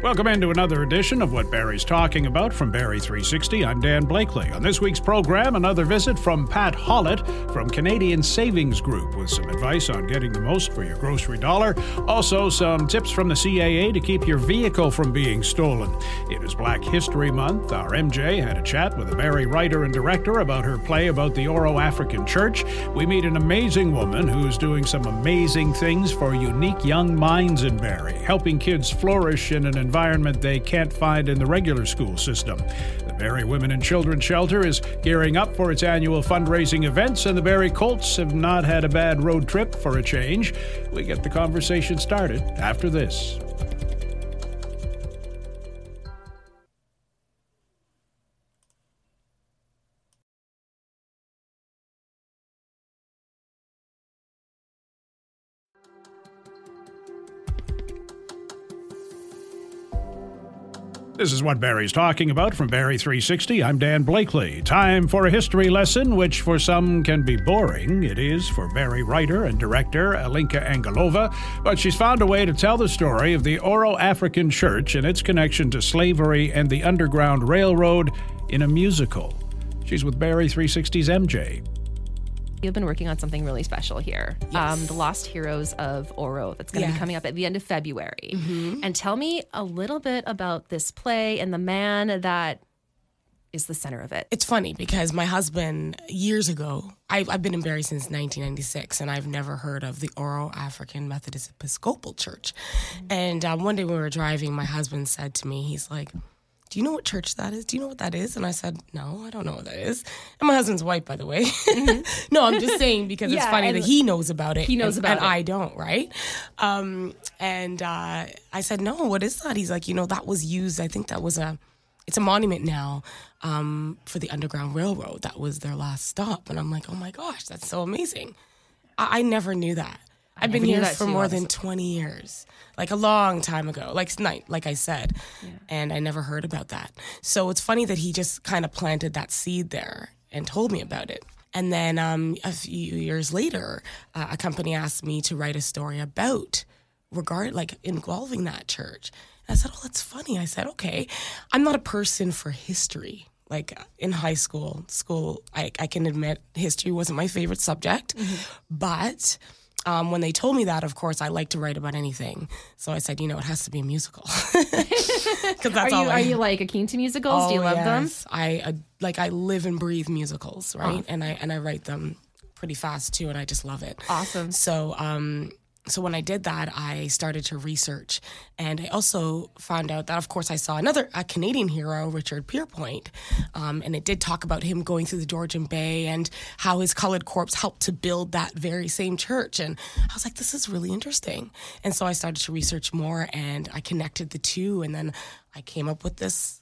Welcome into another edition of What Barrie's Talking About from Barrie 360. I'm Dan Blakeley. On this week's program, another visit from Pat Hollett from Canadian Savings Group with some advice on getting the most for your grocery dollar. Also, some tips from the CAA to keep your vehicle from being stolen. It is Black History Month. Our MJ had a chat with a Barrie writer and director about her play about the Oro African Church. We meet an amazing woman who's doing some amazing things for unique young minds in Barrie, helping kids flourish in an environment they can't find in the regular school system. The Barrie Women and Children Shelter is gearing up for its annual fundraising events, and the Barrie Colts have not had a bad road trip for a change. We get the conversation started after this. This is what Barrie's talking about from Barrie 360. I'm Dan Blakeley. Time for a history lesson, which for some can be boring. It is for Barrie writer and director Alinka Angelova, but she's found a way to tell the story of the Oro African Church and its connection to slavery and the Underground Railroad in a musical. She's with Barrie 360's MJ. You've been working on something really special here. Yes. Um, the Lost Heroes of Oro, that's going to be coming up at the end of February. Mm-hmm. And tell me a little bit about this play and the man that is the center of it. It's funny because my husband, years ago, I, I've been in Barrie since 1996, and I've never heard of the Oro African Methodist Episcopal Church. And um, one day when we were driving, my husband said to me, he's like, do you know what church that is? Do you know what that is? And I said, no, I don't know what that is. And my husband's white, by the way. no, I'm just saying because it's funny that he knows about it. he knows and, about and it. I don't, right? Um, and uh, I said, no, what is that? He's like, you know, that was used. I think that was a, it's a monument now um, for the Underground Railroad. That was their last stop. And I'm like, oh my gosh, that's so amazing. I, I never knew that. I've been here for more than 20 years, like a long time ago, like night, like I said, and I never heard about that. So it's funny that he just kind of planted that seed there and told me about it. And then um, a few years later, uh, a company asked me to write a story about regard like involving that church. And I said, "Oh, that's funny." I said, "Okay, I'm not a person for history." Like in high school, school, I, I can admit history wasn't my favorite subject, but um, when they told me that, of course, I like to write about anything. So I said, you know, it has to be a musical because that's Are all you, I are you like a keen to musicals? Do you Oh, love them? I uh, like I live and breathe musicals, right? And I and I write them pretty fast too, and I just love it. Awesome. So um so when I did that, I started to research, and I also found out that, of course, I saw another a Canadian hero, Richard Pierpoint, um, and it did talk about him going through the Georgian Bay and how his colored corpse helped to build that very same church. And I was like, this is really interesting. And so I started to research more, and I connected the two, and then I came up with this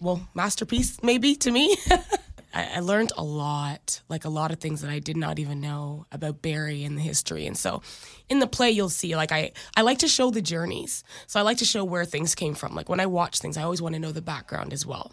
well, masterpiece maybe to me. I, I learned a lot, like a lot of things that I did not even know about Barrie and the history. And so in the play, you'll see, like, I, I like to show the journeys. So I like to show where things came from. Like, when I watch things, I always want to know the background as well.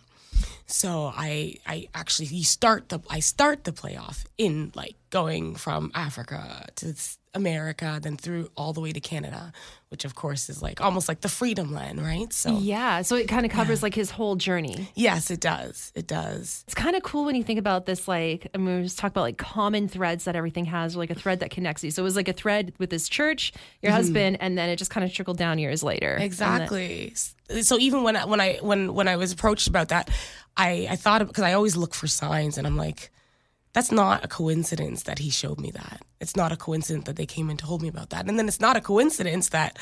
So I I actually you start the I start the play off in like going from Africa to America, then through all the way to Canada, which of course is like almost like the freedom land, right? So Yeah. So it kind of covers like his whole journey. yes, it does. It does. It's kind of cool when you think about this, like, I mean, we just talk about like common threads that everything has, or like a thread that connects you. So it was like a thread with this church, your mm-hmm. husband, and then it just kind of trickled down years later. Then- Exactly. So even when I, when I when when I was approached about that, I I thought because I always look for signs, and I'm like, that's not a coincidence that he showed me that. It's not a coincidence that they came and told me about that, and then it's not a coincidence that,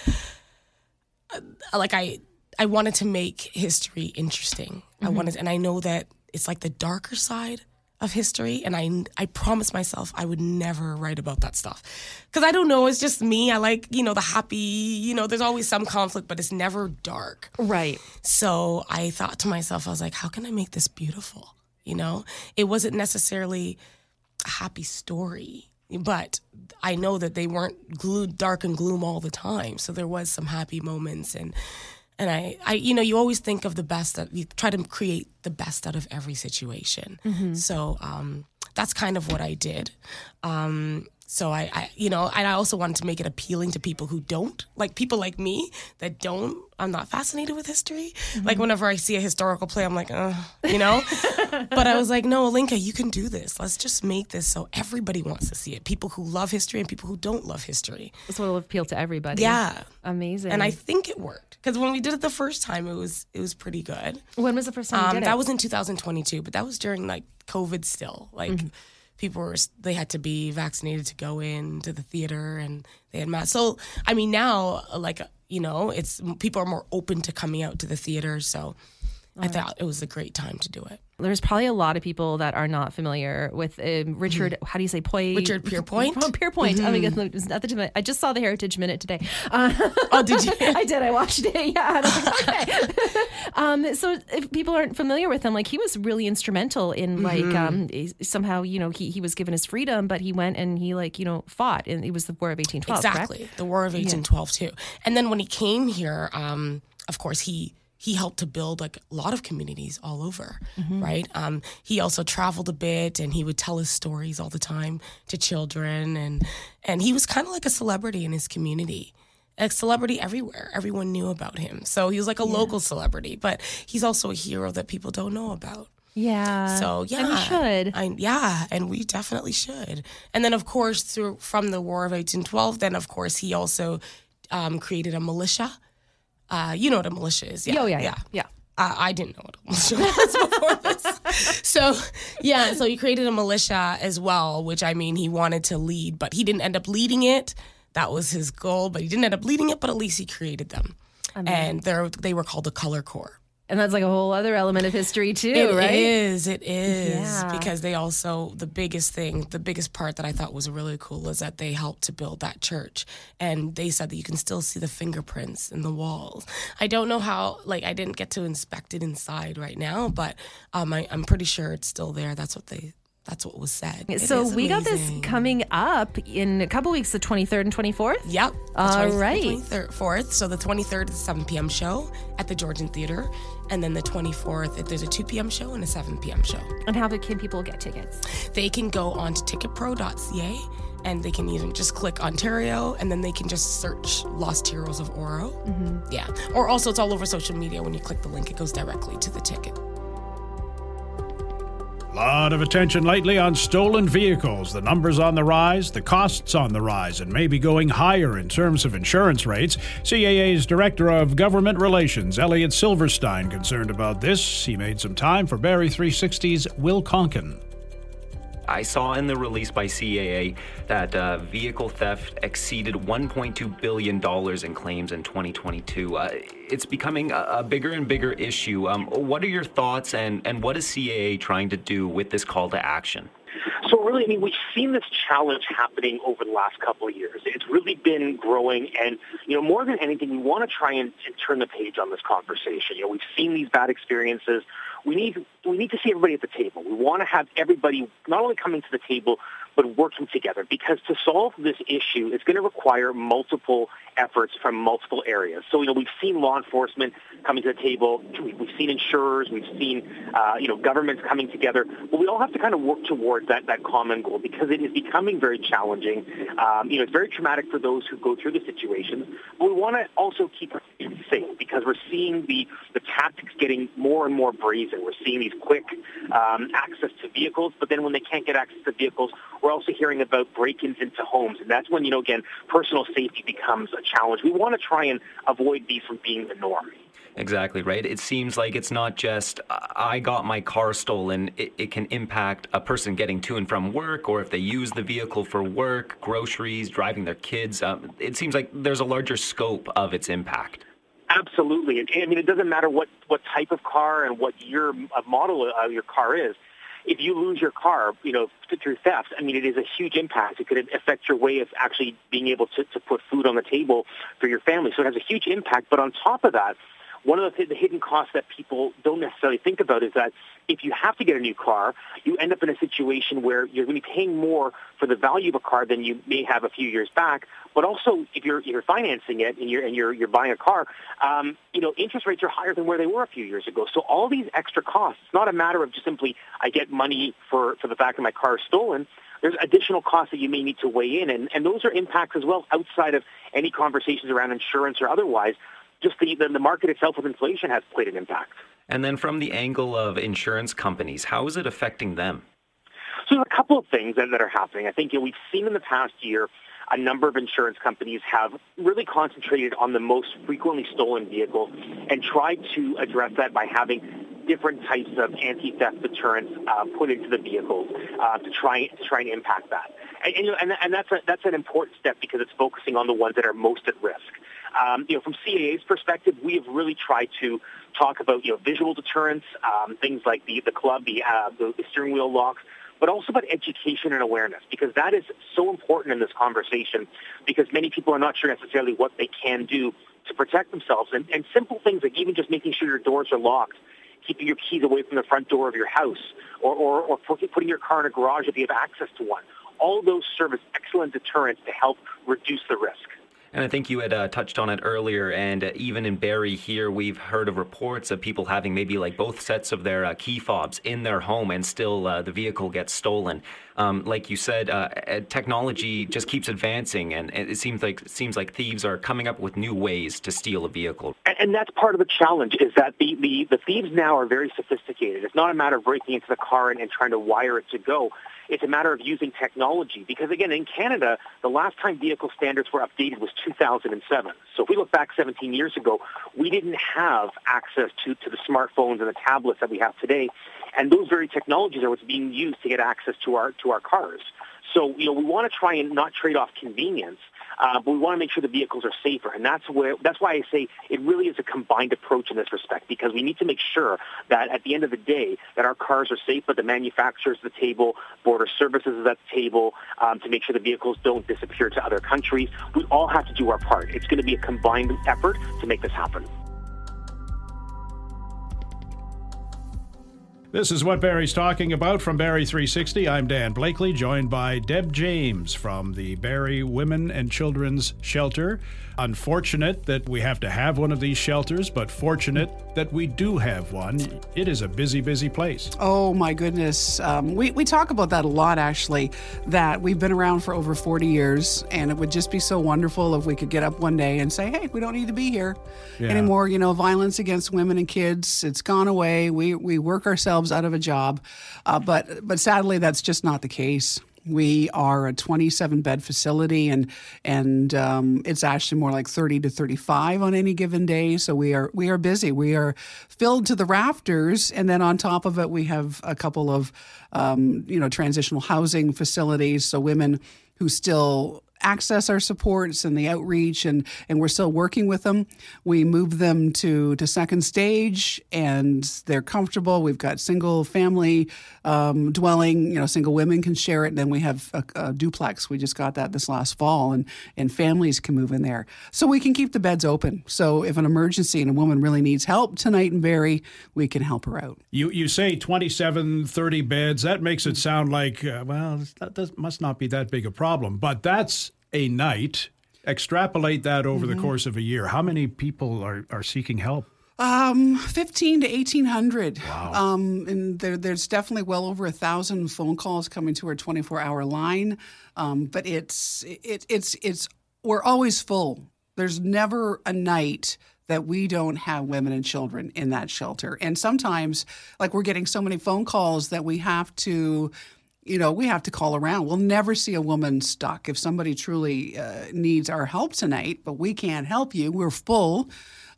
uh, like I I wanted to make history interesting. I wanted, and I know that it's like the darker side of history and I I promised myself I would never write about that stuff. Cuz I don't know, it's just me. I like, you know, the happy, you know, there's always some conflict but it's never dark. right. So I thought to myself I was like, how can I make this beautiful? You know? It wasn't necessarily a happy story, but I know that they weren't glued dark and gloom all the time. So there was some happy moments and and I, I you know you always think of the best that you try to create the best out of every situation so um, that's kind of what i did um, so I, I, you know, and I also wanted to make it appealing to people who don't, like people like me that don't. I'm not fascinated with history. Mm-hmm. Like whenever I see a historical play, I'm like, uh, you know. but I was like, no, Linka, you can do this. Let's just make this so everybody wants to see it. People who love history and people who don't love history. This will appeal to everybody. Yeah, amazing. And I think it worked because when we did it the first time, it was it was pretty good. When was the first time um, That was in 2022, but that was during like COVID still, like. Mm-hmm people were they had to be vaccinated to go into the theater and they had masks. So I mean now like you know it's people are more open to coming out to the theater. So I thought it was a great time to do it. There's probably a lot of people that are not familiar with um, Richard. Mm-hmm. How do you say Poy? Richard Pierpoint. Pierpoint. Mm-hmm. Oh my goodness, I just saw the Heritage Minute today. Uh, oh, did you? I did. I watched it. Yeah. Like, okay. um, so if people aren't familiar with him, like he was really instrumental in like mm-hmm. um, somehow you know he he was given his freedom, but he went and he like you know fought, and it was the War of 1812. Exactly, correct? the War of 1812 yeah. too. And then when he came here, um, of course he he helped to build like a lot of communities all over, mm-hmm. right? Um, he also traveled a bit, and he would tell his stories all the time to children, and and he was kind of like a celebrity in his community, a celebrity everywhere. Everyone knew about him, so he was like a yeah. local celebrity, but he's also a hero that people don't know about. Yeah. So yeah, and we should. I, yeah, and we definitely should. And then of course, through from the War of 1812, then of course he also um, created a militia uh, you know what a militia is. Yeah. Oh, yeah, yeah, yeah. Uh, I didn't know what a militia was before this. So, yeah, so he created a militia as well, which I mean, he wanted to lead, but he didn't end up leading it. That was his goal, but he didn't end up leading it, but at least he created them. and they they were called the Color Corps. And that's like a whole other element of history too, it right? It is. It is yeah. because they also the biggest thing, the biggest part that I thought was really cool is that they helped to build that church, and they said that you can still see the fingerprints in the walls. I don't know how, like, I didn't get to inspect it inside right now, but um, I, I'm pretty sure it's still there. That's what they that's what was said. So we got this coming up in a couple weeks, the 23rd and 24th? Yep. All right. 24th. So the 23rd is a 7 p.m. show at the Georgian Theater. And then the 24th, there's a 2 p.m. show and a 7 p.m. show. And how can people get tickets? They can go on to ticketpro.ca and they can even just click Ontario and then they can just search Lost Heroes of Oro. Mm-hmm. Yeah. Or also, it's all over social media. When you click the link, it goes directly to the ticket. Lot of attention lately on stolen vehicles. The numbers on the rise, the costs on the rise, and maybe going higher in terms of insurance rates. CAA's Director of Government Relations, Elliot Silverstein, concerned about this. He made some time for Barrie 360's Will Konken. I saw in the release by CAA that uh, vehicle theft exceeded $1.2 billion in claims in 2022. Uh, it's becoming a, a, bigger and bigger issue. Um, what are your thoughts, and, and what is CAA trying to do with this call to action? So really, I mean, we've seen this challenge happening over the last couple of years. It's really been growing, and you know, more than anything, we want to try and, and turn the page on this conversation. You know, we've seen these bad experiences. We need we need to see everybody at the table. We want to have everybody not only coming to the table, but working together because to solve this issue, it's going to require multiple efforts from multiple areas. So, you know, we've seen law enforcement coming to the table. We've seen insurers. We've seen, uh, you know, governments coming together. But we all have to kind of work towards that, that common goal because it is becoming very challenging. Um, you know, it's very traumatic for those who go through the situations. But we want to also keep safe because we're seeing the, the tactics getting more and more brazen. We're seeing these quick um, access to vehicles, but then when they can't get access to vehicles, we're also hearing about break-ins into homes, and that's when you know again personal safety becomes a challenge. We want to try and avoid these from being the norm. Exactly right. It seems like it's not just I got my car stolen. It, it, can impact a person getting to and from work, or if they use the vehicle for work, groceries, driving their kids. Um, it seems like there's a larger scope of its impact. Absolutely. And I mean, it doesn't matter what, what type of car and what your model of your car is if you lose your car, you know, through theft, I mean, it is a huge impact. It could affect your way of actually being able to, to put food on the table for your family. So it has a huge impact. But on top of that, one of the, the hidden costs that people don't necessarily think about is that if you have to get a new car, you end up in a situation where you're going to be paying more for the value of a car than you may have a few years back. But also, if you're you're financing it and you're and you're you're buying a car, um, you know interest rates are higher than where they were a few years ago. So all these extra costs. It's not a matter of just simply I get money for for the fact that my car is stolen there's additional costs that you may need to weigh in, and, and those are impacts as well outside of any conversations around insurance or otherwise. Just the, the, the market itself with inflation has played an impact. And then from the angle of insurance companies, how is it affecting them? So there's a couple of things that, that are happening. I think you know, we've seen in the past year a number of insurance companies have really concentrated on the most frequently stolen vehicles and tried to address that by having different types of anti-theft deterrents uh, put into the vehicles uh, to try to try and impact that. And, and, and, and that's a, that's an important step because it's focusing on the ones that are most at risk. Um, you know, from CAA's perspective, we have really tried to talk about you know visual deterrents, um, things like the the club, the, uh, the steering wheel locks, but also about education and awareness because that is so important in this conversation because many people are not sure necessarily what they can do to protect themselves and, and simple things like even just making sure your doors are locked keeping your keys away from the front door of your house or, or, or putting your car in a garage if you have access to one. All those serve as excellent deterrents to help reduce the risk. And I think you had uh, touched on it earlier, and uh, even in Barrie here, we've heard of reports of people having maybe like both sets of their uh, key fobs in their home, and still uh, the vehicle gets stolen. Um, like you said, uh, technology just keeps advancing, and it seems like it seems like thieves are coming up with new ways to steal a vehicle. And, and that's part of the challenge is that the, the, the thieves now are very sophisticated. It's not a matter of breaking into the car and, and trying to wire it to go. It's a matter of using technology because, again, in Canada, the last time vehicle standards were updated was 2007. So if we look back 17 years ago, we didn't have access to, to the smartphones and the tablets that we have today. And those very technologies are what's being used to get access to our, to our cars. So, you know, we want to try and not trade off convenience, uh, but we want to make sure the vehicles are safer. And that's where that's why I say it really is a combined approach in this respect because we need to make sure that at the end of the day that our cars are safe, but the manufacturers at the table, border services is at the table um, to make sure the vehicles don't disappear to other countries. We all have to do our part. It's going to be a combined effort to make this happen. This is what Barrie's talking about from Barrie 360. I'm Dan Blakeley, joined by Deb James from the Barrie Women and Children's Shelter. Unfortunate that we have to have one of these shelters, but fortunate that we do have one. It is a busy, busy place. Oh, my goodness. Um, we, we talk about that a lot, actually, that we've been around for over 40 years, and it would just be so wonderful if we could get up one day and say, hey, we don't need to be here yeah. anymore. You know, violence against women and kids, it's gone away. We, we work ourselves out of a job. Uh, but, but sadly, that's just not the case. We are a 27 bed facility, and and um, it's actually more like 30 to 35 on any given day. So we are we are busy. We are filled to the rafters, and then on top of it, we have a couple of um, you know transitional housing facilities. So women who still access our supports and the outreach and and we're still working with them. We move them to to second stage and they're comfortable. We've got single family um, dwelling you know single women can share it. And then we have a, a, duplex. We just got that this last fall and and families can move in there. So we can keep the beds open. So if an emergency and a woman really needs help tonight in Barrie we can help her out. You you say 27 30 beds. That makes it sound like uh, well that must not be that big a problem. But that's a night. Extrapolate that over mm-hmm. the course of a year. How many people are, are seeking help? Um, fifteen to eighteen hundred. Wow. Um, and there, there's definitely well over a thousand phone calls coming to our 24 hour line. Um, but it's it, it's it's we're always full. There's never a night that we don't have women and children in that shelter. And sometimes, like we're getting so many phone calls that we have to you know, we have to call around. We'll never see a woman stuck. If somebody truly uh, needs our help tonight, but we can't help you, we're full.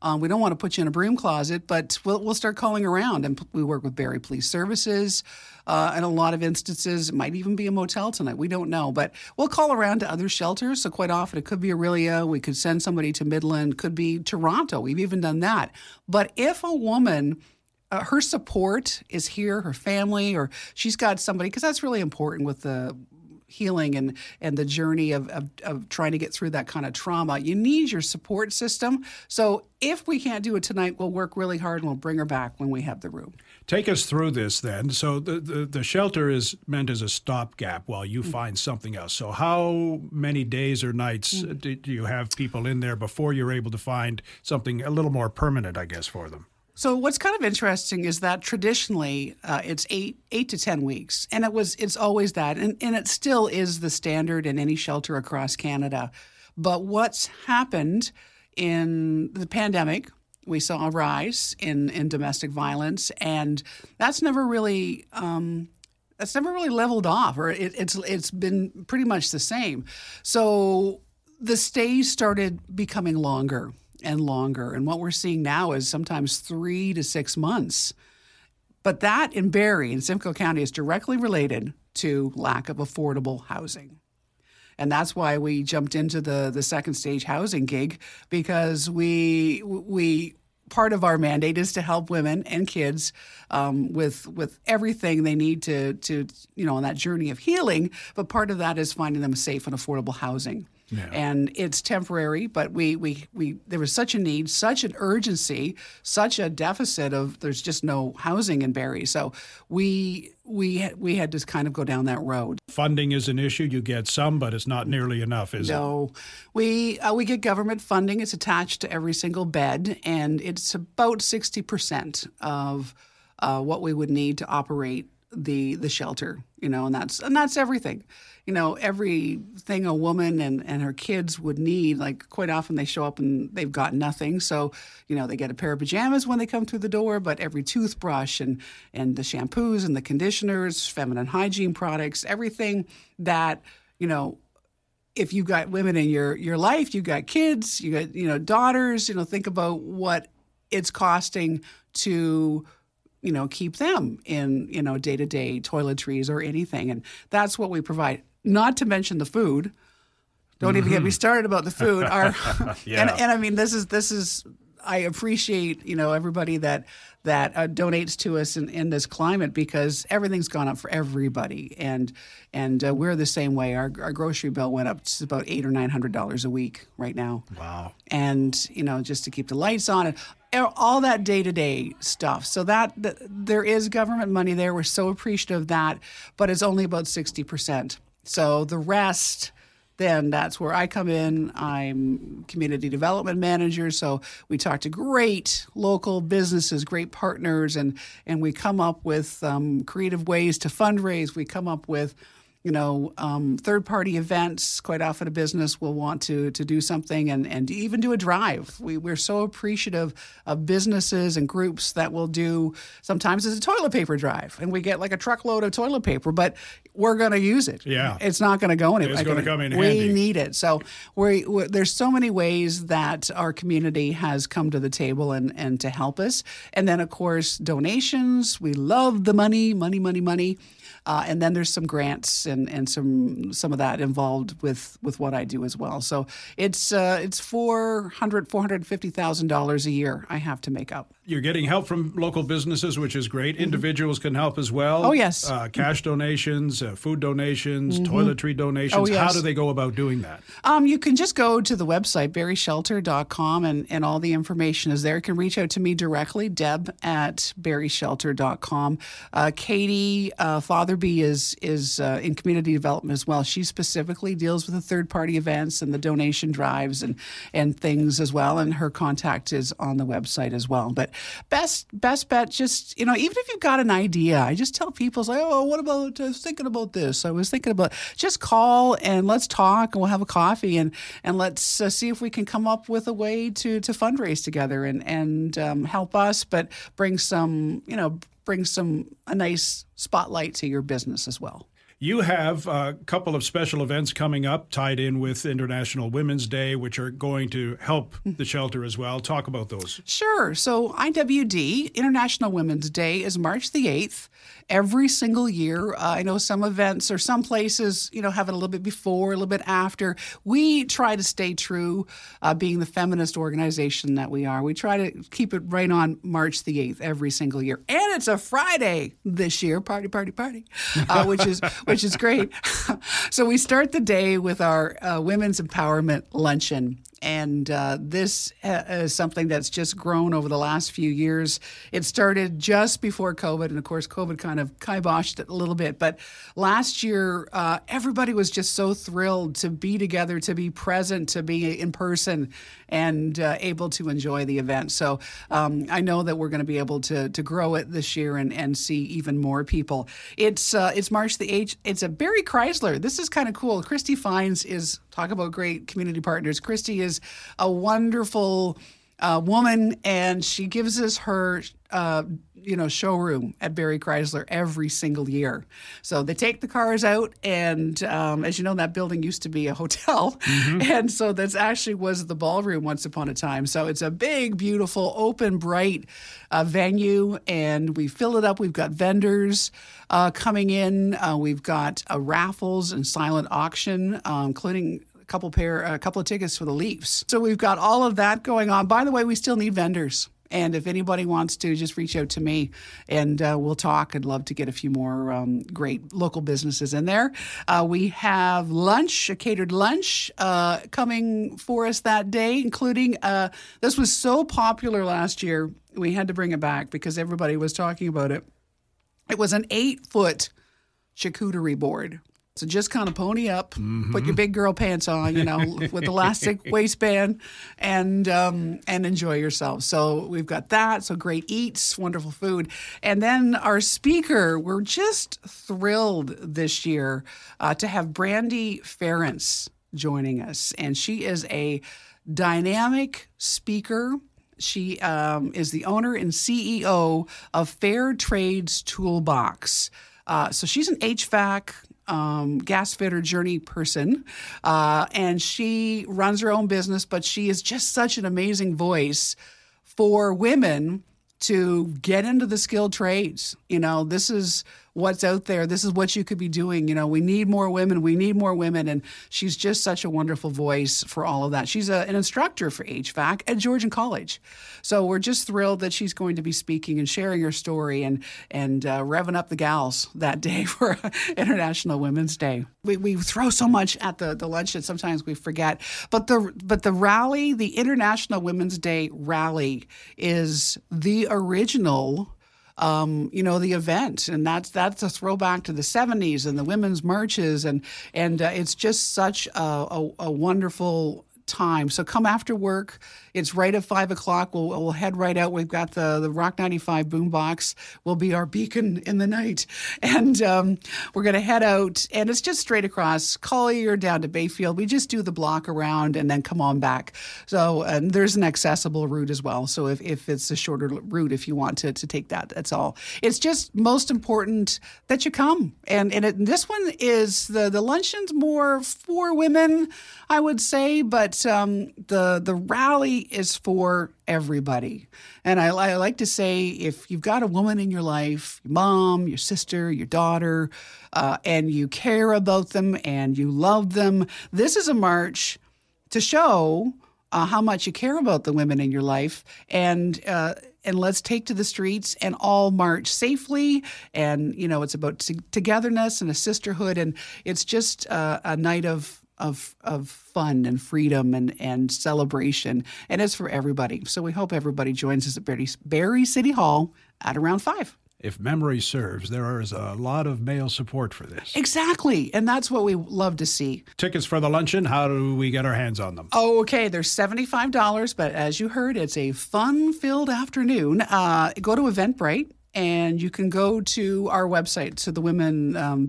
Um, we don't want to put you in a broom closet, but we'll, we'll start calling around. And we work with Barrie Police Services. Uh, in a lot of instances, it might even be a motel tonight. We don't know, but we'll call around to other shelters. So quite often, it could be Orillia. We could send somebody to Midland. Could be Toronto. We've even done that. But if a woman uh, her support is here, her family, or she's got somebody, because that's really important with the healing and and the journey of, of, of trying to get through that kind of trauma. You need your support system. So if we can't do it tonight we'll work really hard and we'll bring her back when we have the room. Take us through this then. So the the, the shelter is meant as a stopgap while you mm-hmm. find something else. So how many days or nights mm-hmm. do, do you have people in there before you're able to find something a little more permanent i guess for them So what's kind of interesting is that traditionally uh, it's eight eight to ten weeks, and it was it's always that, and, and it still is the standard in any shelter across Canada. But what's happened in the pandemic, we saw a rise in in domestic violence, and that's never really. Um, that's never really leveled off, or it, it's it's been pretty much the same. So the stays started becoming longer and longer. And what we're seeing now is sometimes three to six months. But that in Barrie in Simcoe County is directly related to lack of affordable housing. And that's why we jumped into the, the second stage housing gig because we we part of our mandate is to help women and kids um, with with everything they need to to you know on that journey of healing. But part of that is finding them safe and affordable housing. And it's temporary, but we, we, we there was such a need, such an urgency, such a deficit of there's just no housing in Barrie. So we we we had to kind of go down that road. Funding is an issue. You get some, but it's not nearly enough, is no. it? No, we uh, we get government funding. It's attached to every single bed, and it's about sixty percent of uh, what we would need to operate the the shelter. You know, and that's and that's everything you know, everything a woman and, and her kids would need. Like quite often they show up and they've got nothing. So, you know, they get a pair of pajamas when they come through the door, but every toothbrush and, and the shampoos and the conditioners, feminine hygiene products, everything that, you know, if you've got women in your, your life, you've got kids, you got, you know, daughters, you know, think about what it's costing to you know keep them in you know day-to-day toiletries or anything and that's what we provide not to mention the food. Don't mm-hmm. even get me mm-hmm. started about the food. Our, yeah. and, and I mean, this is this is I appreciate you know everybody that that uh, donates to us in, in this climate because everything's gone up for everybody and and uh, we're the same way. Our, our grocery bill went up to about eight or nine hundred dollars a week right now. Wow! And you know just to keep the lights on and all that day to day stuff. So that, there is government money there. We're so appreciative of that, but it's only about sixty percent. So the rest, then that's where I come in. I'm community development manager, so we talk to great local businesses, great partners, and and we come up with um, creative ways to fundraise. We come up with you know, um, third party events. Quite often, a business will want to to do something and and even do a drive. We we're so appreciative of businesses and groups that will do. Sometimes it's a toilet paper drive, and we get like a truckload of toilet paper, but we're going to use it. Yeah, it's not going to go anywhere. It's going to come in we handy. need it. So we there's so many ways that our community has come to the table and and to help us. And then of course donations. We love the money, money, money, money. Uh, and then there's some grants and, and some some of that involved with, with what I do as well. So it's uh, it's four hundred four hundred fifty thousand dollars a year I have to make up. You're getting help from local businesses, which is great. Mm-hmm. Individuals can help as well. Oh yes, uh, cash donations, uh, food donations, mm-hmm. toiletry donations. Oh, yes. How do they go about doing that? Um, you can just go to the website barrieshelter.com and and all the information is there. You can reach out to me directly, Deb at barrieshelter.com. Uh, Katie uh, Fatherby is is uh, in community development as well. She specifically deals with the third party events and the donation drives and and things as well. And her contact is on the website as well. But best best bet, just you know, even if you've got an idea, I just tell people, like, oh, what about uh, thinking about this? I was thinking about just call and let's talk, and we'll have a coffee, and and let's uh, see if we can come up with a way to to fundraise together and and um, help us, but bring some, you know, bring some a nice spotlight to your business as well. You have a couple of special events coming up tied in with International Women's Day, which are going to help mm. the shelter as well. Talk about those. Sure. So, IWD, International Women's Day, is March the 8th every single year. Uh, I know some events or some places, you know, have it a little bit before, a little bit after. We try to stay true, uh, being the feminist organization that we are. We try to keep it right on March the 8th every single year. And it's a Friday this year, party, party, party, uh, which is which is great. so we start the day with our uh, women's empowerment luncheon And uh, this uh, is something that's just grown over the last few years. It started just before COVID, and of course, COVID kind of kiboshed it a little bit. But last year, uh, everybody was just so thrilled to be together, to be present, to be in person, and uh, able to enjoy the event. So um, I know that we're going to be able to to grow it this year and, and see even more people. It's uh, it's March the eighth. It's a Barrie Chrysler. This is kind of cool. Christy Fines is talk about great community partners. Christy is a wonderful uh, woman, and she gives us her, uh, you know, showroom at Barrie Chrysler every single year. So they take the cars out, and um, as you know, that building used to be a hotel, and so that's actually was the ballroom once upon a time. So it's a big, beautiful, open, bright uh, venue, and we fill it up. We've got vendors uh, coming in. Uh, we've got uh, raffles and silent auction, uh, including couple pair a couple of tickets for the Leafs. So we've got all of that going on. By the way, we still need vendors. And if anybody wants to, just reach out to me and uh, we'll talk. I'd love to get a few more um, great local businesses in there. Uh, we have lunch, a catered lunch uh, coming for us that day, including uh, this was so popular last year, we had to bring it back because everybody was talking about it. It was an eight foot charcuterie board. So just kind of pony up, put your big girl pants on, you know, with elastic waistband, and um, and enjoy yourself. So we've got that. So great eats, wonderful food, and then our speaker. We're just thrilled this year uh, to have Brandy Ference joining us, and she is a dynamic speaker. She um, is the owner and CEO of Fair Trades Toolbox. Uh, so she's an HVAC um, gas fitter journey person, uh, and she runs her own business. But she is just such an amazing voice for women to get into the skilled trades. You know, this is what's out there. This is what you could be doing. You know, we need more women. We need more women. And she's just such a wonderful voice for all of that. She's a, an instructor for HVAC at Georgian College. So we're just thrilled that she's going to be speaking and sharing her story and, and uh, revving up the gals that day for International Women's Day. We, we throw so much at the, the lunch that sometimes we forget. But the, but the rally, the International Women's Day rally, is the original um, you know, the event, and that's that's a throwback to the '70s and the women's marches, and and uh, it's just such a, a, a wonderful time. So come after work. It's right at five o'clock. We'll, we'll head right out. We've got the, the Rock 95 boombox will be our beacon in the night. And um, we're going to head out. And it's just straight across Collier down to Bayfield. We just do the block around and then come on back. So there's an accessible route as well. So if, if it's a shorter route, if you want to, to take that, that's all. It's just most important that you come. And, and it, this one is the, the luncheon's more for women, I would say, but um, the, the rally is for everybody. And I, I, like to say if you've got a woman in your life, your mom, your sister, your daughter, uh, and you care about them and you love them, this is a march to show uh, how much you care about the women in your life. And, uh, and let's take to the streets and all march safely. And, you know, it's about t- togetherness and a sisterhood. And it's just uh, a night of, of of fun and freedom and and celebration, and it's for everybody. So we hope everybody joins us at Barrie, Barrie City Hall at around five. If memory serves, there is a lot of male support for this. Exactly, and that's what we love to see. Tickets for the luncheon, how do we get our hands on them? Oh, okay, they're seventy-five dollars, but as you heard, it's a fun-filled afternoon. Uh, go to Eventbrite and you can go to our website, to the women, um,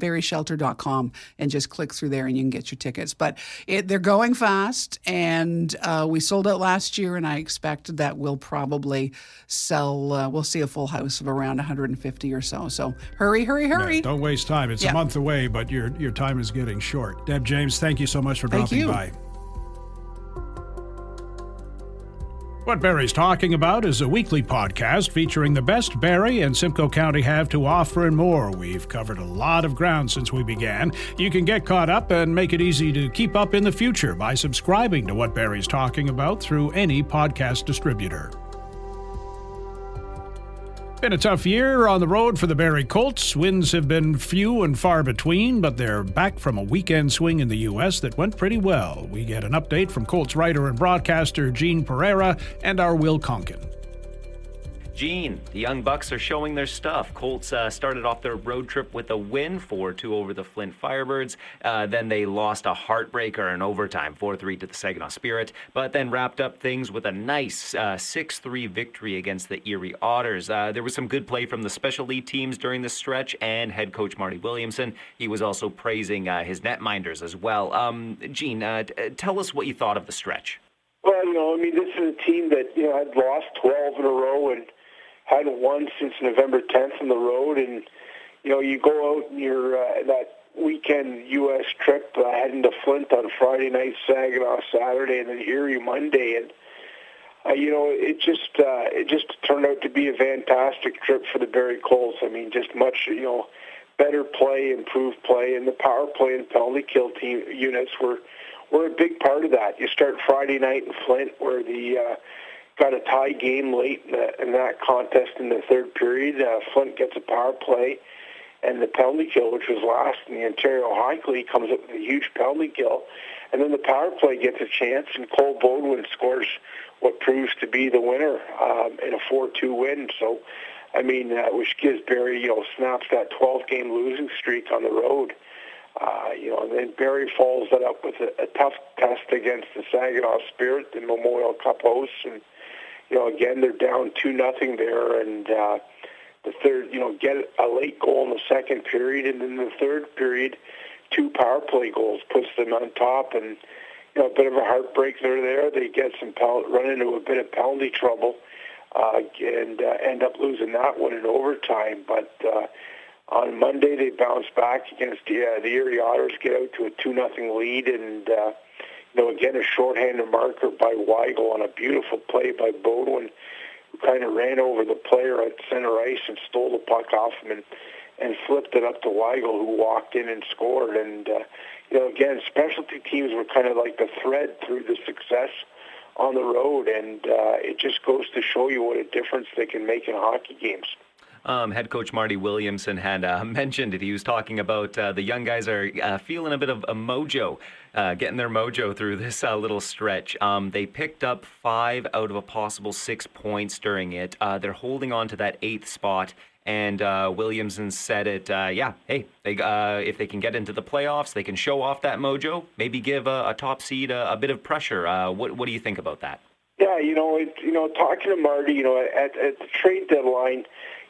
and just click through there and you can get your tickets. But it, they're going fast, and uh, we sold out last year, and I expect that we'll probably sell, uh, we'll see a full house of around 150 or so. So hurry, hurry, hurry. Yeah, don't waste time. It's Yeah. a month away, but your, your time is getting short. Deb James, thank you so much for Thank dropping you. by. What Barrie's Talking About is a weekly podcast featuring the best Barrie and Simcoe County have to offer and more. We've covered a lot of ground since we began. You can get caught up and make it easy to keep up in the future by subscribing to What Barrie's Talking About through any podcast distributor. Been a tough year on the road for the Barrie Colts. Wins have been few and far between, but they're back from a weekend swing in the U.S. that went pretty well. We get an update from Colts writer and broadcaster Gene Pereira and our Will Konken. Gene, the Young Bucks are showing their stuff. Colts uh, started off their road trip with a win, 4 2 over the Flint Firebirds. Uh, then they lost a heartbreaker in overtime, 4 3 to the Saginaw Spirit, but then wrapped up things with a nice uh, 6 3 victory against the Erie Otters. Uh, there was some good play from the special lead teams during the stretch, and head coach Marty Williamson. He was also praising uh, his netminders as well. Um, Gene, t- tell us what you thought of the stretch. Well, you know, I mean, this is a team that you know had lost 12 in a row and hadn't won since November 10th on the road, and you know you go out and you're uh, that weekend U.S. trip uh, heading to Flint on Friday night, Saginaw Saturday, and then Erie Monday, and uh, you know it just uh, it just turned out to be a fantastic trip for the Barrie Colts. I mean, just much you know better play, improved play, and the power play and penalty kill team units were were a big part of that. You start Friday night in Flint, where the uh, got a tie game late in, the, in that contest in the third period. Uh, Flint gets a power play, and the penalty kill, which was last in the Ontario Hockey League, comes up with a huge penalty kill. And then the power play gets a chance, and Cole Beaudoin scores what proves to be the winner um, in a 4-2 win. So, I mean, uh, which gives Barrie, you know, snaps that 12-game losing streak on the road. Uh, you know, and then Barrie follows that up with a, a tough test against the Saginaw Spirit, the Memorial Cup hosts, and you know, again, they're down 2 nothing there. And uh, the third, you know, get a late goal in the second period. And then the third period, two power play goals puts them on top. And, you know, a bit of a heartbreak. They're there. They get some, run into a bit of penalty trouble uh, and uh, end up losing that one in overtime. But uh, on Monday, they bounce back against the, uh, the Erie Otters, get out to a 2 nothing lead. And, uh, you know, again, a shorthanded marker by Weigel on a beautiful play by Beaudoin, who kind of ran over the player at center ice and stole the puck off him and, and flipped it up to Weigel, who walked in and scored. And, uh, you know, again, specialty teams were kind of like the thread through the success on the road, and uh, it just goes to show you what a difference they can make in hockey games. Um, head coach Marty Williamson had uh, mentioned it. He was talking about uh, the young guys are uh, feeling a bit of a mojo, uh, getting their mojo through this uh, little stretch. Um, they picked up five out of a possible six points during it. Uh, they're holding on to that eighth spot. And Williamson said it, yeah, hey, they, if they can get into the playoffs, they can show off that mojo, maybe give a, a top seed a, a, bit of pressure. what, what do you think about that? Yeah, you know, it, you know, talking to Marty, you know, at, at the trade deadline,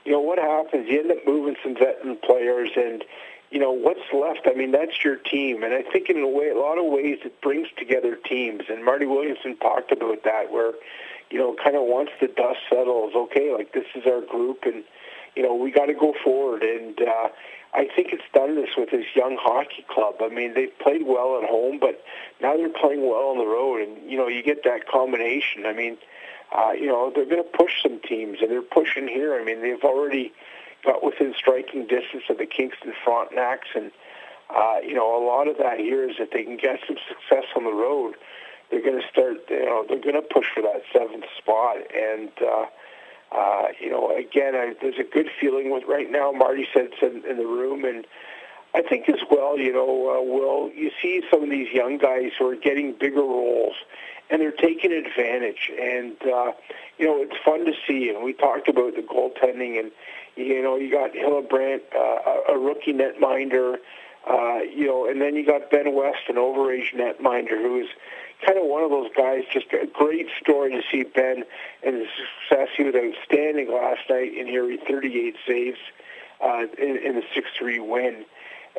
you know, what happens? You end up moving some veteran players, and you know what's left. I mean, that's your team, and I think in a way, a lot of ways, it brings together teams. And Marty Williamson talked about that, where you know, kind of once the dust settles, okay, like this is our group, and you know, we got to go forward. And uh, I think it's done this with this young hockey club. I mean, they've played well at home, but now they're playing well on the road, and you know, you get that combination. I mean uh, you know, they're going to push some teams, and they're pushing here. I mean, they've already got within striking distance of the Kingston Frontenacs, and uh, you know, a lot of that here is that they can get some success on the road. They're going to start, you know, they're going to push for that seventh spot, and uh, uh, you know, again, I, there's a good feeling with right now. Marty said in, in the room, and I think as well, you know, uh, Will, you see some of these young guys who are getting bigger roles and they're taking advantage. And uh, you know, it's fun to see. And we talked about the goaltending, and you know, you got Hillebrandt, uh, a rookie netminder. Uh, you know, and then you got Ben West, an overage netminder, who is kind of one of those guys. Just a great story to see Ben and his success. He was outstanding last night in here. 38 saves uh, in, in the 6-3 win.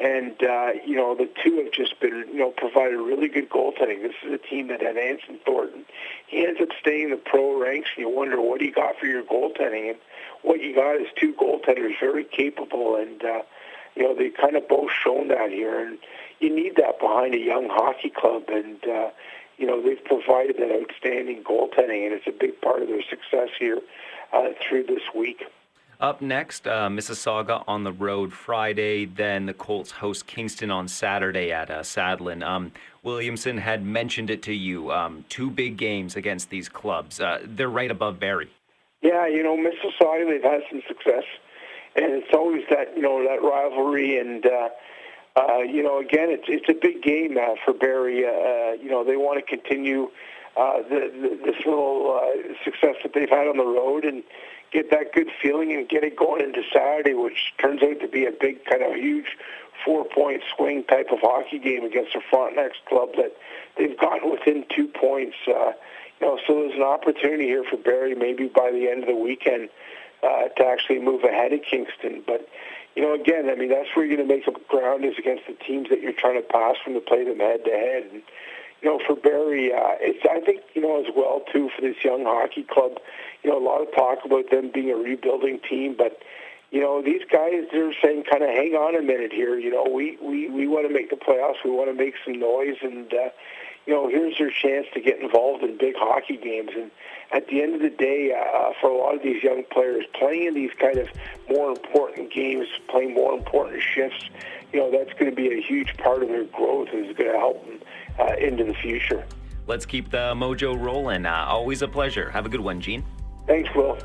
And, uh, you know, the two have just been, you know, provided really good goaltending. This is a team that had Anson Thornton. He ends up staying in the pro ranks, and you wonder what you got for your goaltending. And what you got is two goaltenders very capable, and, uh, you know, they kind of both shown that here. And you need that behind a young hockey club. And, uh, you know, they've provided that outstanding goaltending, and it's a big part of their success here uh, through this week. Up next, uh, Mississauga on the road Friday. Then the Colts host Kingston on Saturday at uh, Sadlon. Um, Williamson had mentioned it to you. Um, two big games against these clubs. Uh, they're right above Barrie. Yeah, you know, Mississauga, they've had some success, and it's always that you know that rivalry, and uh, uh, you know, again, it's it's a big game uh, for Barrie. Uh, you know, they want to continue uh, the, the, this little uh, success that they've had on the road, and get that good feeling and get it going into Saturday, which turns out to be a big kind of huge four-point swing type of hockey game against the Frontenacs club that they've gotten within two points. Uh, you know, so there's an opportunity here for Barrie maybe by the end of the weekend uh, to actually move ahead of Kingston. But you know, again, I mean, that's where you're going to make up ground is against the teams that you're trying to pass from to play them head to head. You know, for Barrie, uh, it's I think you know as well too for this young hockey club. You know, a lot of talk about them being a rebuilding team, but you know, these guys they're saying kind of hang on a minute here. You know, we we we want to make the playoffs. We want to make some noise, and uh, you know, here's your chance to get involved in big hockey games. And at the end of the day, uh, for a lot of these young players, playing in these kind of more important games, playing more important shifts, you know, that's going to be a huge part of their growth. and Is going to help them uh, into the future. Let's keep the mojo rolling. Uh, always a pleasure. Have a good one, Gene. Thanks, Will.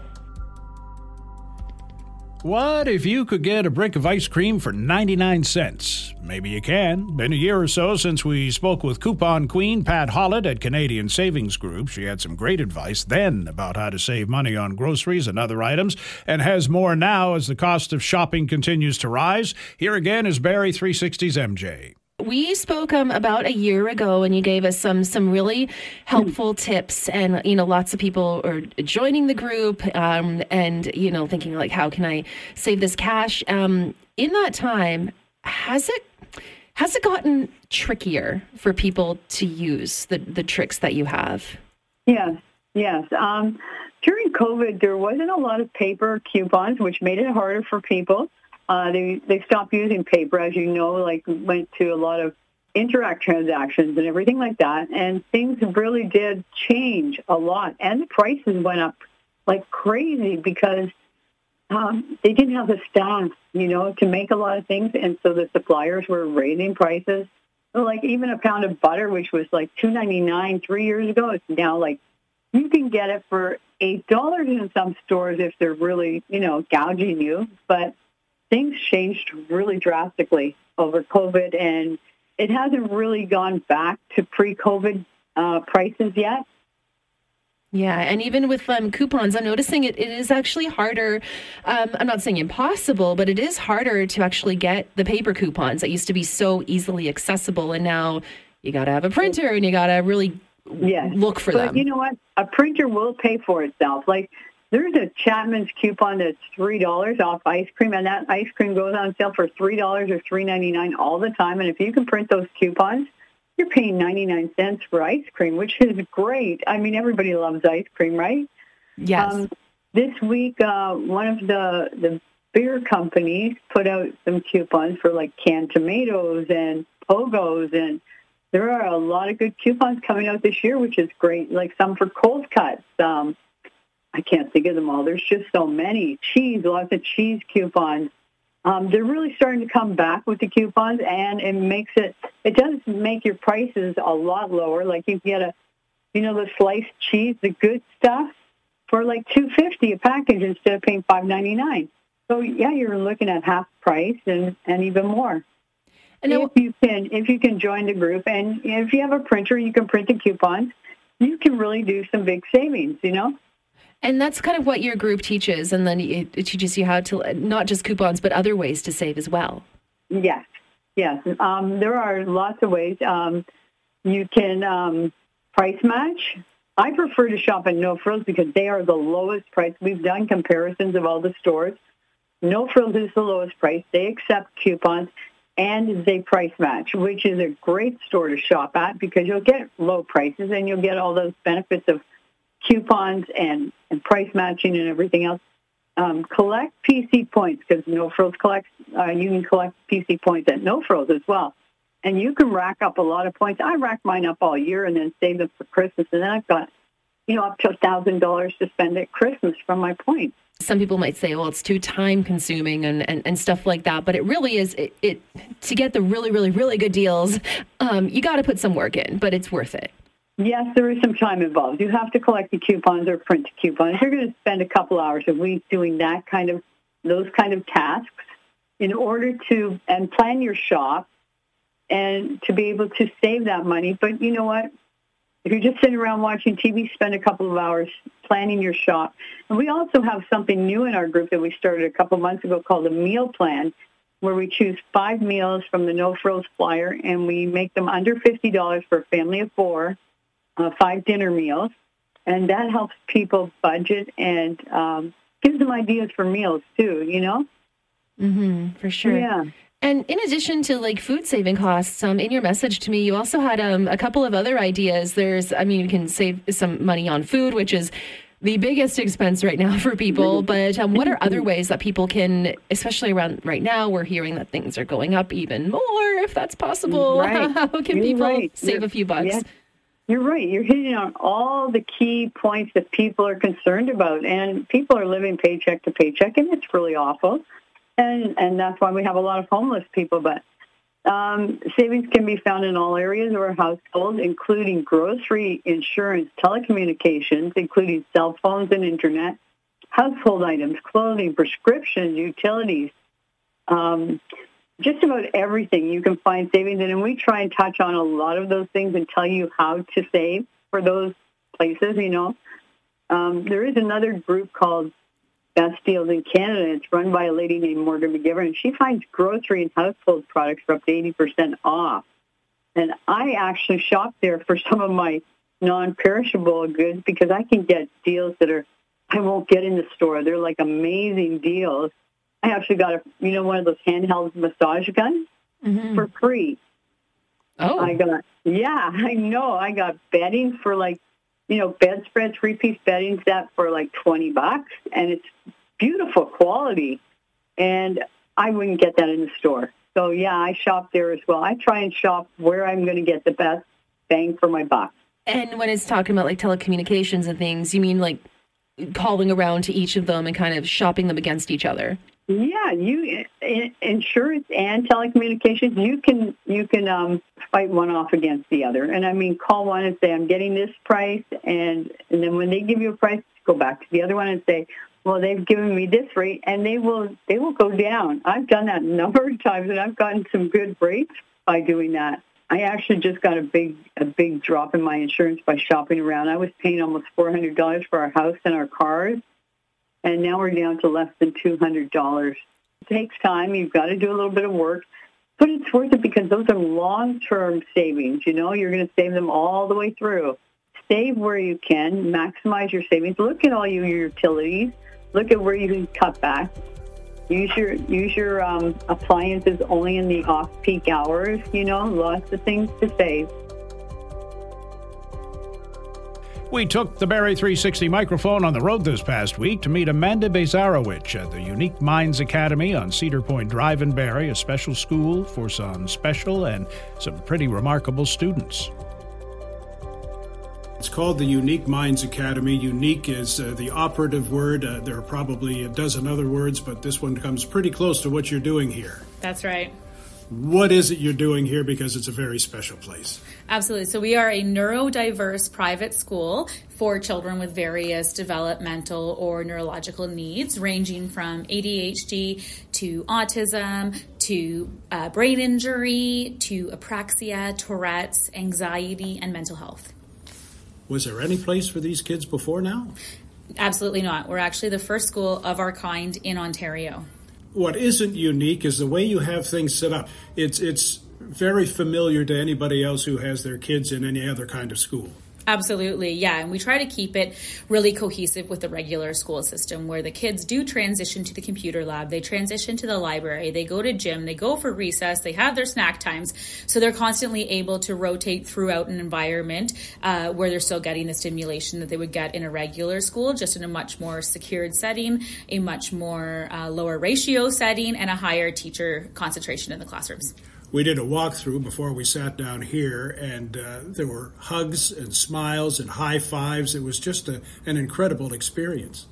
What if you could get a brick of ice cream for 99 cents? Maybe you can. Been a year or so since we spoke with coupon queen Pat Hollett at Canadian Savings Group. She had some great advice then about how to save money on groceries and other items, and has more now as the cost of shopping continues to rise. Here again is Barrie 360's MJ. We spoke um, about a year ago, and you gave us some some really helpful tips. And you know, lots of people are joining the group, um, and you know, thinking like, how can I save this cash? Um, in that time, has it has it gotten trickier for people to use the the tricks that you have? Yes, yes. Um, during COVID, there wasn't a lot of paper coupons, which made it harder for people. Uh, they they stopped using paper, as you know, like went to a lot of Interac transactions and everything like that. And things really did change a lot, and the prices went up like crazy because um, they didn't have the staff, you know, to make a lot of things, and so the suppliers were raising prices. Like even a pound of butter, which was like two ninety nine three years ago, it's now like you can get it for eight dollars in some stores if they're really, you know, gouging you, but things changed really drastically over COVID, and it hasn't really gone back to pre-COVID uh, prices yet. Yeah, and even with um, coupons, I'm noticing it, it is actually harder. Um, I'm not saying impossible, but it is harder to actually get the paper coupons that used to be so easily accessible. And now you got to have a printer and you got to really yes. look for but them. you know what? A printer will pay for itself. Like there's a Chapman's coupon that's three dollars off ice cream, and that ice cream goes on sale for three dollars or three ninety nine all the time. And if you can print those coupons, you're paying ninety nine cents for ice cream, which is great. I mean, everybody loves ice cream, right? Yes. Um, this week, uh, one of the the beer companies put out some coupons for like canned tomatoes and pogos and there are a lot of good coupons coming out this year, which is great. Like some for cold cuts, um, I can't think of them all. There's just so many. Cheese, lots of cheese coupons. Um, they're really starting to come back with the coupons, and it makes it. It does make your prices a lot lower. Like you get a, you know, the sliced cheese, the good stuff, for like two fifty a package instead of paying five ninety nine. So yeah, you're looking at half price and and even more. And if you can, if you can join the group, and if you have a printer, you can print the coupons. You can really do some big savings. You know. And that's kind of what your group teaches, and then it, it teaches you how to not just coupons, but other ways to save as well. Yes, yes. Um, there are lots of ways. Um, you can um, price match. I prefer to shop at No Frills because they are the lowest price. We've done comparisons of all the stores. No Frills is the lowest price. They accept coupons and they price match, which is a great store to shop at because you'll get low prices and you'll get all those benefits of coupons and, and price matching and everything else. Um, collect PC points because No Frills collects. Uh, you can collect PC points at No Frills as well, and you can rack up a lot of points. I rack mine up all year and then save them for Christmas, and then I've got, you know, up to a thousand dollars to spend at Christmas from my points. Some people might say, well, it's too time consuming and, and, and stuff like that. But it really is, it, it to get the really, really, really good deals, um, you got to put some work in, but it's worth it. Yes, there is some time involved. You have to collect the coupons or print the coupons. You're going to spend a couple hours a week doing that kind of those kind of tasks in order to and plan your shop and to be able to save that money. But you know what? If you're just sitting around watching TV, spend a couple of hours planning your shop. And we also have something new in our group that we started a couple months ago called a meal plan, where we choose five meals from the No Frills flyer and we make them under $50 for a family of four uh, five dinner meals, and that helps people budget and um, gives them ideas for meals too. You know. Mm-hmm, for sure. Yeah. And in addition to like food saving costs, um, in your message to me, you also had um, a couple of other ideas. There's, I mean, you can save some money on food, which is the biggest expense right now for people. But um, what are other ways that people can, especially around right now, we're hearing that things are going up even more, if that's possible. Right. How can You're people right. save a few bucks? yes. You're right. You're hitting on all the key points that people are concerned about, and people are living paycheck to paycheck, and it's really awful. And and that's why we have a lot of homeless people. But um, savings can be found in all areas of our household, including grocery, insurance, telecommunications, including cell phones and internet, household items, clothing, prescriptions, utilities, um, just about everything you can find savings in. And we try and touch on a lot of those things and tell you how to save for those places, you know. Um, there is another group called Best Deals in Canada. It's run by a lady named Morgan McGivern, and she finds grocery and household products for up to 80% off. And I actually shop there for some of my non-perishable goods because I can get deals that are I won't get in the store. They're like amazing deals. I actually got a you know one of those handheld massage guns mm-hmm. for free. Oh, I got yeah, I know. I got bedding for like you know bedspread three piece bedding set for like twenty bucks, and it's beautiful quality. And I wouldn't get that in the store. So yeah, I shop there as well. I try and shop where I'm going to get the best bang for my buck. and when it's talking about like telecommunications and things, you mean like calling around to each of them and kind of shopping them against each other? Yeah, you in- insurance and telecommunications. You can you can um, fight one off against the other. And I mean, call one and say I'm getting this price, and and then when they give you a price, go back to the other one and say, well, they've given me this rate, and they will they will go down. I've done that a number of times, and I've gotten some good rates by doing that. I actually just got a big a big drop in my insurance by shopping around. I was paying almost four hundred dollars for our house and our cars and now we're down to less than $200. It takes time. You've got to do a little bit of work, but it's worth it because those are long-term savings. You know, you're going to save them all the way through. Save where you can, maximize your savings. Look at all your utilities. Look at where you can cut back. Use your use your um, appliances only in the off-peak hours. You know, lots of things to save. We took the Barrie 360 microphone on the road this past week to meet Amanda Bezarowicz at the Unique Minds Academy on Cedar Point Drive in Barrie, a special school for some special and some pretty remarkable students. It's called the Unique Minds Academy. Unique is uh, the operative word. Uh, there are probably a dozen other words, but this one comes pretty close to what you're doing here. That's right. What is it you're doing here? Because it's a very special place. Absolutely. So we are a neurodiverse private school for children with various developmental or neurological needs, ranging from ADHD to autism to uh, brain injury to apraxia, Tourette's, anxiety, and mental health. Was there any place for these kids before now? Absolutely not. We're actually the first school of our kind in Ontario. What isn't unique is the way you have things set up. It's it's very familiar to anybody else who has their kids in any other kind of school. Absolutely, yeah. And we try to keep it really cohesive with the regular school system where the kids do transition to the computer lab, they transition to the library, they go to gym, they go for recess, they have their snack times. So they're constantly able to rotate throughout an environment uh, where they're still getting the stimulation that they would get in a regular school, just in a much more secured setting, a much more uh, lower ratio setting, and a higher teacher concentration in the classrooms. We did a walkthrough before we sat down here, and uh, there were hugs and smiles and high fives. It was just a, an incredible experience.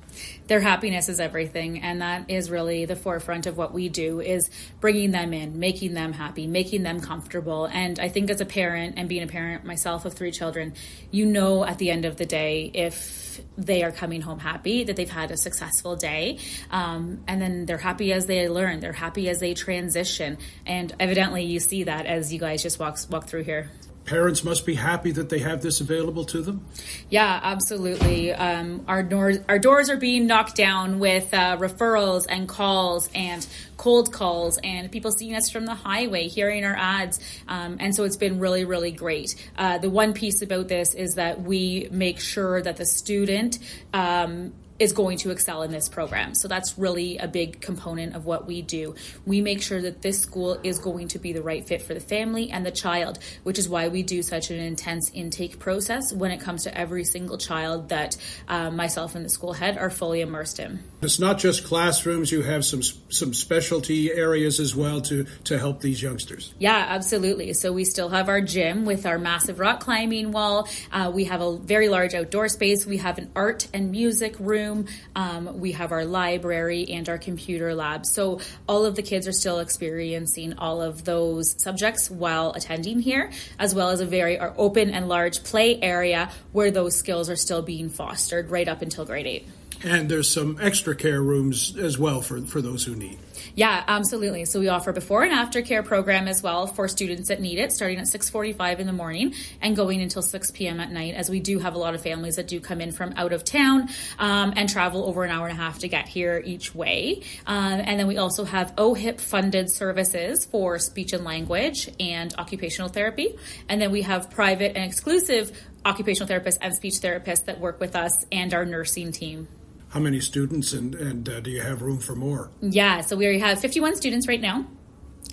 Their happiness is everything and that is really the forefront of what we do is bringing them in making them happy making them comfortable. And i think as a parent and being a parent myself of three children you know at the end of the day if they are coming home happy that they've had a successful day um, and then they're happy as they learn they're happy as they transition. And evidently you see that as you guys just walk walk through here parents must be happy that they have this available to them. Yeah, absolutely. Um, our doors our doors are being knocked down with uh, referrals and calls and cold calls and people seeing us from the highway, hearing our ads, um, and so it's been really really great. Uh, the one piece about this is that we make sure that the student um, is going to excel in this program. So that's really a big component of what we do. We make sure that this school is going to be the right fit for the family and the child, which is why we do such an intense intake process when it comes to every single child that uh, myself and the school head are fully immersed in. It's not just classrooms, you have some some specialty areas as well to to help these youngsters. Yeah, absolutely. So we still have our gym with our massive rock climbing wall. Uh, we have a very large outdoor space. We have an art and music room Um, we have our library and our computer lab. So all of the kids are still experiencing all of those subjects while attending here, as well as a very open and large play area where those skills are still being fostered right up until grade eight. And there's some extra care rooms as well for, for those who need. Yeah, absolutely. So we offer a before and after care program as well for students that need it, starting at 6:45 in the morning and going until 6 p.m. at night. As we do have a lot of families that do come in from out of town um, and travel over an hour and a half to get here each way. Um, and then we also have OHIP funded services for speech and language and occupational therapy. And then we have private and exclusive occupational therapists and speech therapists that work with us and our nursing team how many students and, and uh, do you have room for more? Yeah, so we have 51 students right now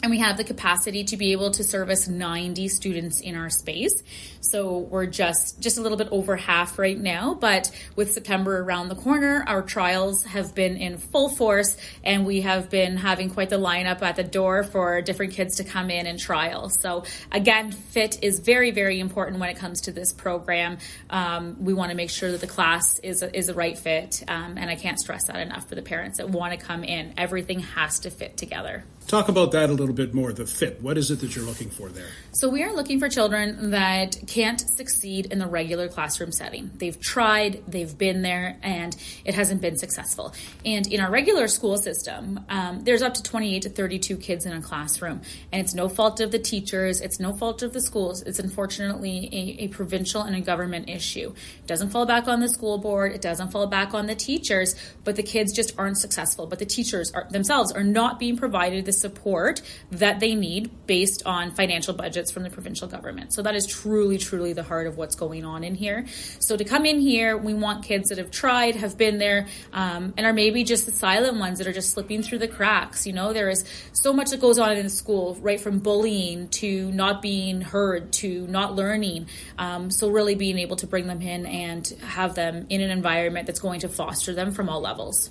and we have the capacity to be able to service 90 students in our space. So we're just just a little bit over half right now but with september around the corner our trials have been in full force and we have been having quite the lineup at the door for different kids to come in and trial. So again fit is very very important when it comes to this program. Um, we want to make sure that the class is a, is a right fit um, and i can't stress that enough for the parents that want to come in. Everything has to fit together. Talk about that a little bit more the fit. What is it that you're looking for there? So, we are looking for children that can't succeed in the regular classroom setting. They've tried, they've been there, and it hasn't been successful. And in our regular school system, um, there's up to 28 to 32 kids in a classroom. And it's no fault of the teachers, it's no fault of the schools. It's unfortunately a, a provincial and a government issue. It doesn't fall back on the school board, it doesn't fall back on the teachers, but the kids just aren't successful. But the teachers are, themselves are not being provided the support that they need based on financial budgets from the provincial government. So that is truly, truly the heart of what's going on in here. So to come in here, we want kids that have tried, have been there, um, and are maybe just the silent ones that are just slipping through the cracks. You know, there is so much that goes on in school, right from bullying to not being heard to not learning. Um, so really being able to bring them in and have them in an environment that's going to foster them from all levels.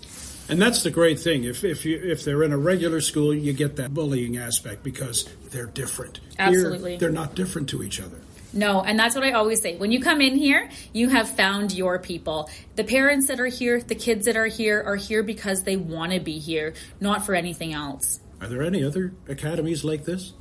And that's the great thing. If if you if they're in a regular school, you get that bullying aspect because they're different. Absolutely, Here, they're not different to each other. No, and that's what I always say. When you come in here, you have found your people. The parents that are here, the kids that are here, are here because they want to be here, not for anything else. Are there any other academies like this?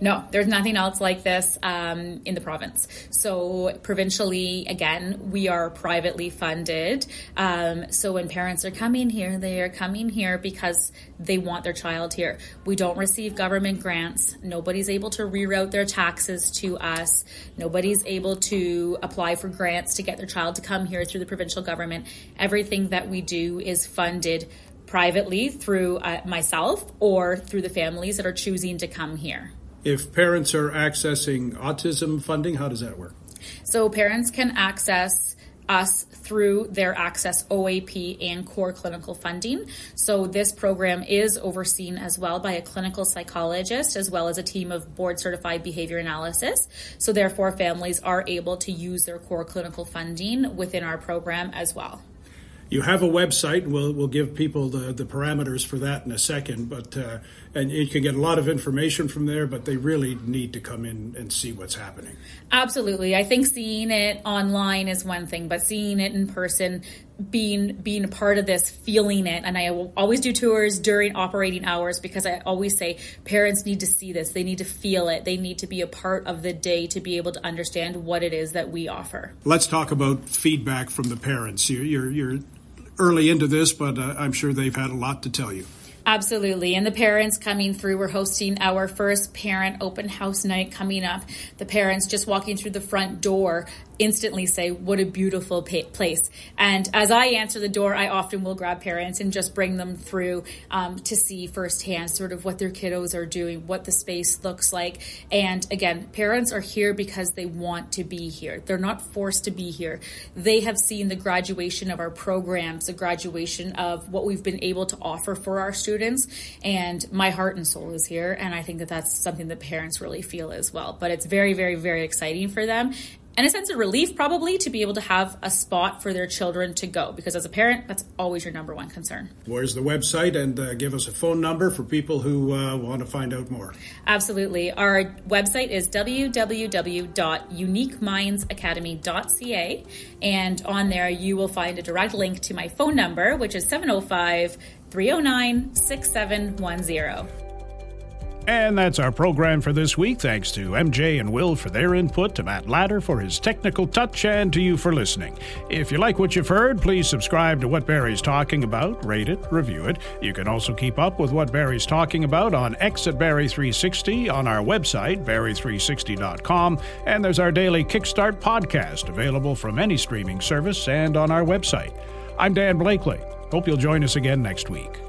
No, there's nothing else like this um, in the province. So, provincially, again, we are privately funded. Um, so, when parents are coming here, they are coming here because they want their child here. We don't receive government grants. Nobody's able to reroute their taxes to us. Nobody's able to apply for grants to get their child to come here through the provincial government. Everything that we do is funded privately through uh, myself or through the families that are choosing to come here. If parents are accessing autism funding, how does that work? So parents can access us through their Access OAP and core clinical funding. So this program is overseen as well by a clinical psychologist as well as a team of board certified behavior analysis. So therefore families are able to use their core clinical funding within our program as well you have a website, we'll we'll give people the, the parameters for that in a second. But uh, and you can get a lot of information from there, but they really need to come in and see what's happening. Absolutely, I think seeing it online is one thing, but seeing it in person being being a part of this feeling it. And i will always do tours during operating hours because i always say parents need to see this. They need to feel it. They need to be a part of the day to be able to understand what it is that we offer. Let's talk about feedback from the parents. You're you're, you're early into this but uh, i'm sure they've had a lot to tell you Absolutely. And the parents coming through, we're hosting our first parent open house night coming up. The parents just walking through the front door instantly say, What a beautiful place. And as I answer the door, I often will grab parents and just bring them through um, to see firsthand sort of what their kiddos are doing, what the space looks like. And again, parents are here because they want to be here. They're not forced to be here. They have seen the graduation of our programs, the graduation of what we've been able to offer for our students. And my heart and soul is here. And I think that that's something that parents really feel as well. But it's very, very, very exciting for them and a sense of relief probably to be able to have a spot for their children to go because as a parent that's always your number one concern. Where's the website and uh, give us a phone number for people who uh, want to find out more? Absolutely. Our website is www.uniquemindsacademy.ca and on there you will find a direct link to my phone number which is 705 309 6710 and that's our program for this week. Thanks to MJ and Will for their input, to Matt Ladder for his technical touch, and to you for listening. If you like what you've heard, please subscribe to What Barrie's Talking About, rate it, review it. You can also keep up with What Barrie's Talking About on X at Barrie360, on our website, barrie360.com, and there's our daily Kickstart podcast available from any streaming service and on our website. I'm Dan Blakeley. Hope you'll join us again next week.